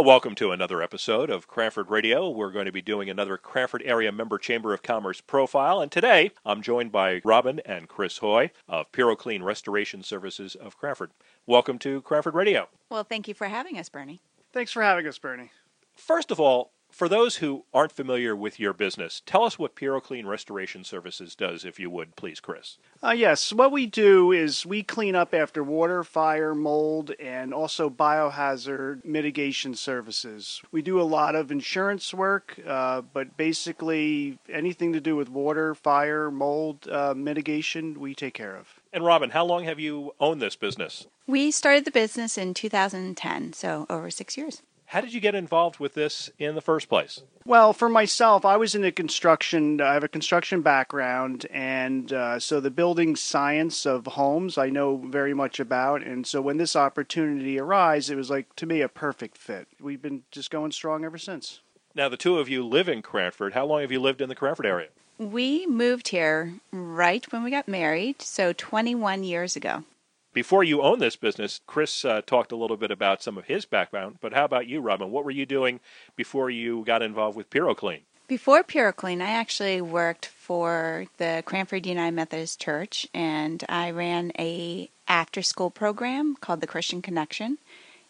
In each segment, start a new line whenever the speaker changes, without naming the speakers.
Well, welcome to another episode of Cranford Radio. We're going to be doing another Cranford Area Member Chamber of Commerce profile, and today I'm joined by Robin and Chris Hoy of PuroClean Restoration Services of Cranford. Welcome to Cranford Radio.
Well, thank you for having us, Bernie.
Thanks for having us, Bernie.
First of all, for those who aren't familiar with your business, tell us what PuroClean Restoration Services does, if you would, please, Chris.
Uh, yes, what we do is we clean up after water, fire, mold, and also biohazard mitigation services. We do a lot of insurance work, uh, but basically anything to do with water, fire, mold uh, mitigation, we take care of.
And Robin, how long have you owned this business?
We started the business in 2010, so over six years.
How did you get involved with this in the first place?
Well, for myself, I was in the construction. I have a construction background, and uh, so the building science of homes I know very much about. And so when this opportunity arose, it was like to me a perfect fit. We've been just going strong ever since.
Now, the two of you live in Cranford. How long have you lived in the Cranford area?
We moved here right when we got married, so 21 years ago.
Before you own this business, Chris uh, talked a little bit about some of his background, but how about you, Robin? What were you doing before you got involved with PuroClean?
Before PuroClean, I actually worked for the Cranford United Methodist Church, and I ran a after-school program called the Christian Connection.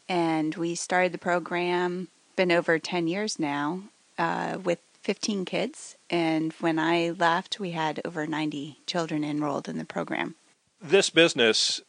And we started the program, been over 10 years now, uh, with 15 kids. And when I left, we had over 90 children enrolled in the program.
This business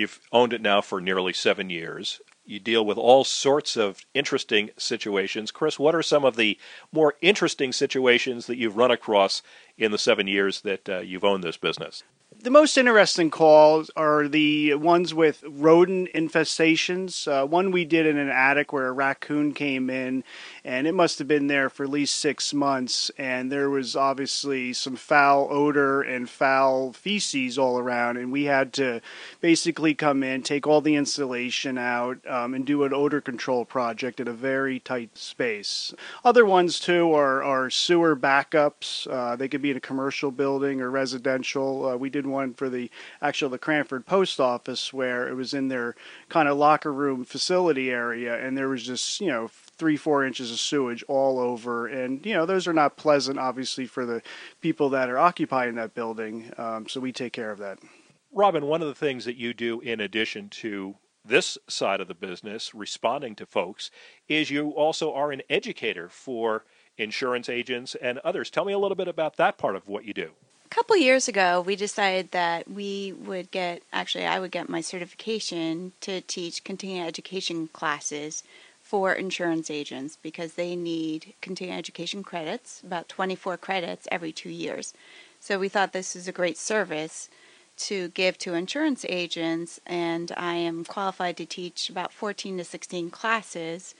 You've owned it now for nearly seven years. You deal with all sorts of interesting situations. Chris, what are some of the more interesting situations that you've run across in the seven years that uh, you've owned this business?
The most interesting calls are the ones with rodent infestations. Uh, one we did in an attic where a raccoon came in, and it must have been there for at least six months. And there was obviously some foul odor and foul feces all around. And we had to basically come in, take all the insulation out, um, and do an odor control project in a very tight space. Other ones, too, are, are sewer backups. Uh, they could be in a commercial building or residential. Uh, we did one for the actual the Cranford Post Office where it was in their kind of locker room facility area, and there was just you know three four inches of sewage all over, and you know those are not pleasant, obviously, for the people that are occupying that building. Um, so we take care of that.
Robin, one of the things that you do in addition to this side of the business, responding to folks, is you also are an educator for insurance agents and others. Tell me a little bit about that part of what you do
couple years ago, we decided that we would get, actually, I would get my certification to teach continuing education classes for insurance agents because they need continuing education credits, about 24 credits every two years. So we thought this is a great service to give to insurance agents, and I am qualified to teach about 14 to 16 classes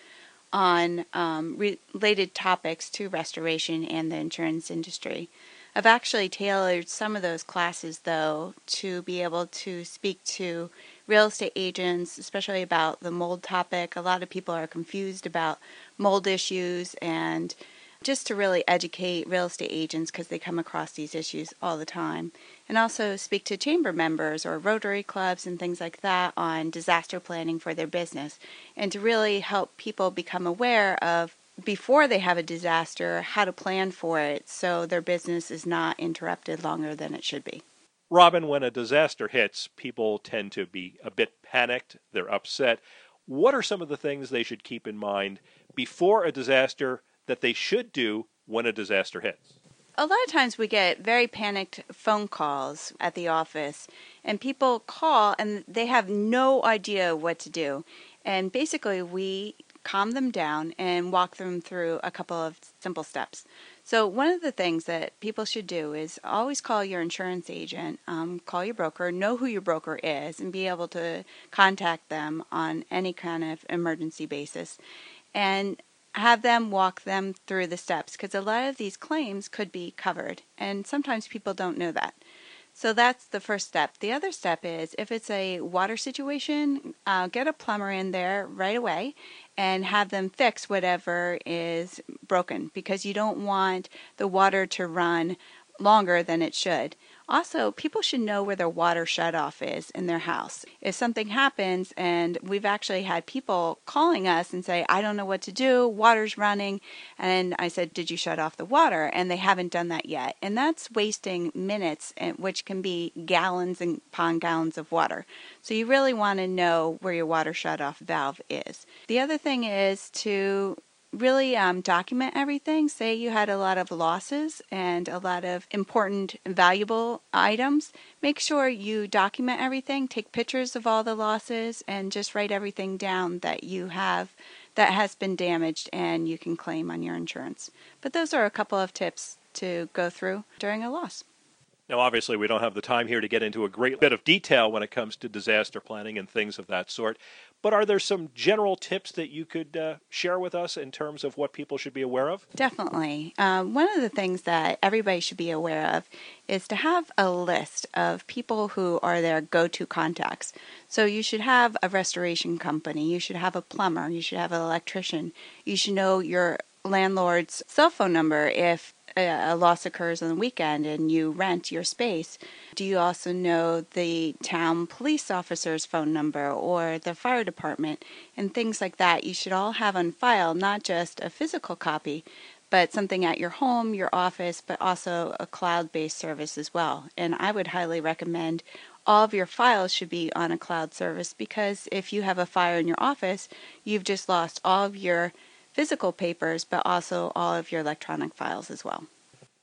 on um, related topics to restoration and the insurance industry. I've actually tailored some of those classes, though, to be able to speak to real estate agents, especially about the mold topic. A lot of people are confused about mold issues and just to really educate real estate agents because they come across these issues all the time. And also speak to chamber members or Rotary clubs and things like that on disaster planning for their business and to really help people become aware of before they have a disaster how to plan for it so their business is not interrupted longer than it should be.
Robin, when a disaster hits, people tend to be a bit panicked, they're upset. What are some of the things they should keep in mind before a disaster that they should do when a disaster hits?
A lot of times we get very panicked phone calls at the office, and people call and they have no idea what to do. And basically, we calm them down and walk them through a couple of simple steps. So, one of the things that people should do is always call your insurance agent, um, call your broker, know who your broker is, and be able to contact them on any kind of emergency basis. And have them walk them through the steps because a lot of these claims could be covered, and sometimes people don't know that. So that's the first step. The other step is if it's a water situation, uh, get a plumber in there right away and have them fix whatever is broken because you don't want the water to run longer than it should. Also, people should know where their water shutoff is in their house. If something happens, and we've actually had people calling us and say, I don't know what to do, water's running. And I said, Did you shut off the water? And they haven't done that yet. And that's wasting minutes, eh, which can be gallons and upon gallons of water. So you really want to know where your water shutoff valve is. The other thing is to really um, document everything. Say you had a lot of losses and a lot of important, valuable items. Make sure you document everything, take pictures of all the losses, and just write everything down that you have that has been damaged and you can claim on your insurance. But those are a couple of tips to go through during a loss.
Now, obviously, we don't have the time here to get into a great bit of detail when it comes to disaster planning and things of that sort. But are there some general tips that you could uh, share with us in terms of what people should be aware of?
Definitely. Um, one of the things that everybody should be aware of is to have a list of people who are their go to contacts. So you should have a restoration company, you should have a plumber, you should have an electrician, you should know your landlord's cell phone number if a loss occurs on the weekend and you rent your space, do you also know the town police officer's phone number or the fire department and things like that? You should all have on file not just a physical copy, but something at your home, your office, but also a cloud based service as well. And I would highly recommend all of your files should be on a cloud service because if you have a fire in your office, you've just lost all of your physical papers, but also all of your electronic files as well.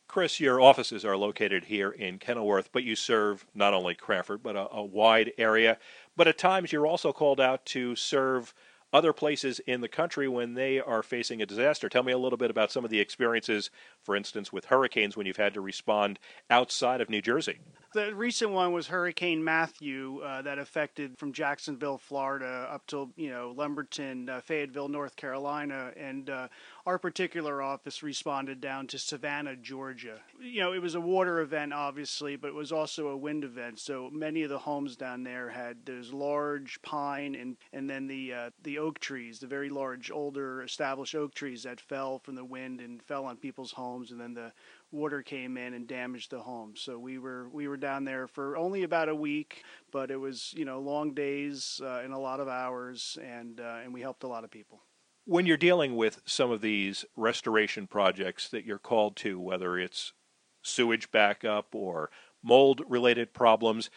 Chris, your offices are located here in Kenilworth, but you serve not only Cranford, but a, a wide area. But at times you're also called out to serve other places in the country when they are facing a disaster. Tell me a little bit about some of the experiences, for instance, with hurricanes when you've had to respond outside of New Jersey.
The recent one was Hurricane Matthew uh, that affected from Jacksonville, Florida, up to you know Lumberton, uh, Fayetteville, North Carolina, and uh, our particular office responded down to Savannah, Georgia. You know, it was a water event, obviously, but it was also a wind event. So many of the homes down there had those large pine and and then the uh, oak trees, the very large, older, established oak trees that fell from the wind and fell on people's homes, and then the water came in and damaged the homes. So we were we were down there for only about a week, but it was you know long days uh, and a lot of hours, and uh, and we helped a lot of people.
When you're dealing with some of these restoration projects that you're called to, whether it's sewage backup or mold related problems.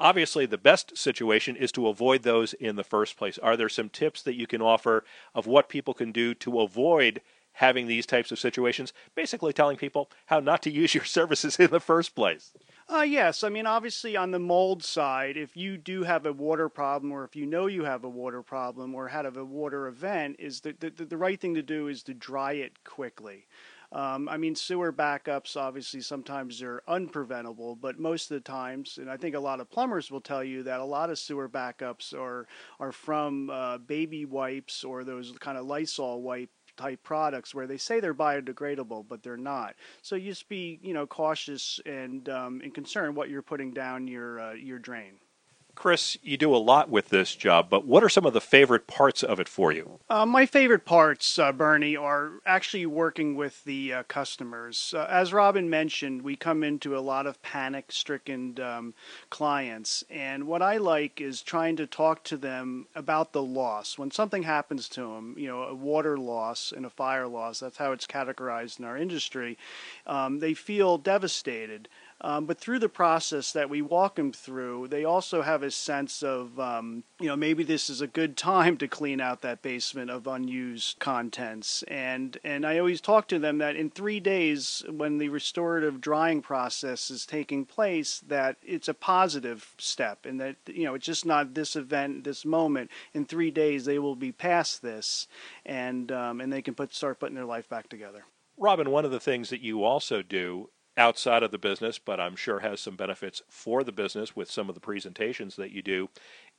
Obviously, the best situation is to avoid those in the first place. Are there some tips that you can offer of what people can do to avoid having these types of situations, basically telling people how not to use your services in the first place.
Uh, yes, I mean, obviously, on the mold side, if you do have a water problem, or if you know you have a water problem, or had a water event, is the, the, the right thing to do is to dry it quickly. Um, I mean, sewer backups, obviously, sometimes they're unpreventable, but most of the times, and I think a lot of plumbers will tell you that a lot of sewer backups are, are from uh, baby wipes or those kind of Lysol wipe type products where they say they're biodegradable, but they're not. So just be you know cautious and um, and concerned what you're putting down your uh, your drain.
Chris, you do a lot with this job, but what are some of the favorite parts of it for you?
Uh, my favorite parts, uh, Bernie, are actually working with the uh, customers. Uh, as Robin mentioned, we come into a lot of panic stricken um, clients, and what I like is trying to talk to them about the loss. When something happens to them, you know, a water loss and a fire loss, that's how it's categorized in our industry, um, they feel devastated. Um, but through the process that we walk them through, they also have a sense of, um, you know, maybe this is a good time to clean out that basement of unused contents. And and I always talk to them that in three days, when the restorative drying process is taking place, that it's a positive step, and that you know it's just not this event, this moment. In three days, they will be past this, and um, and they can put start putting their life back together.
Robin, one of the things that you also do outside of the business, but I'm sure has some benefits for the business with some of the presentations that you do,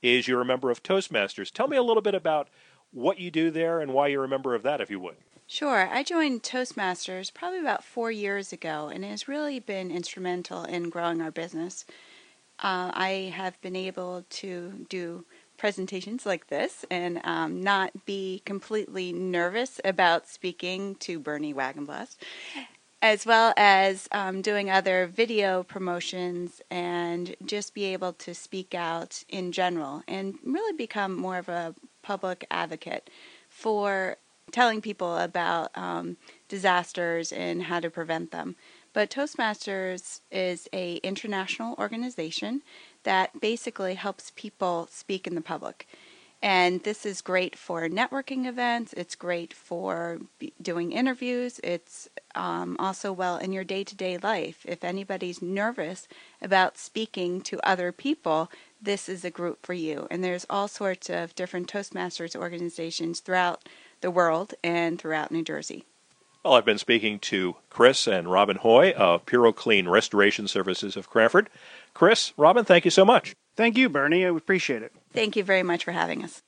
is you're a member of Toastmasters. Tell me a little bit about what you do there and why you're a member of that, if you would.
Sure. I joined Toastmasters probably about four years ago, and it has really been instrumental in growing our business. Uh, I have been able to do presentations like this and um, not be completely nervous about speaking to Bernie Wagenblast as well as um, doing other video promotions and just be able to speak out in general and really become more of a public advocate for telling people about um, disasters and how to prevent them. But Toastmasters is a international organization that basically helps people speak in the public. And this is great for networking events. It's great for doing interviews. It's um, also well in your day to day life. If anybody's nervous about speaking to other people, this is a group for you. And there's all sorts of different Toastmasters organizations throughout the world and throughout New Jersey.
Well, I've been speaking to Chris and Robin Hoy of PuroClean Restoration Services of Cranford. Chris, Robin, thank you so much.
Thank you, Bernie. I appreciate it.
Thank you very much for having us.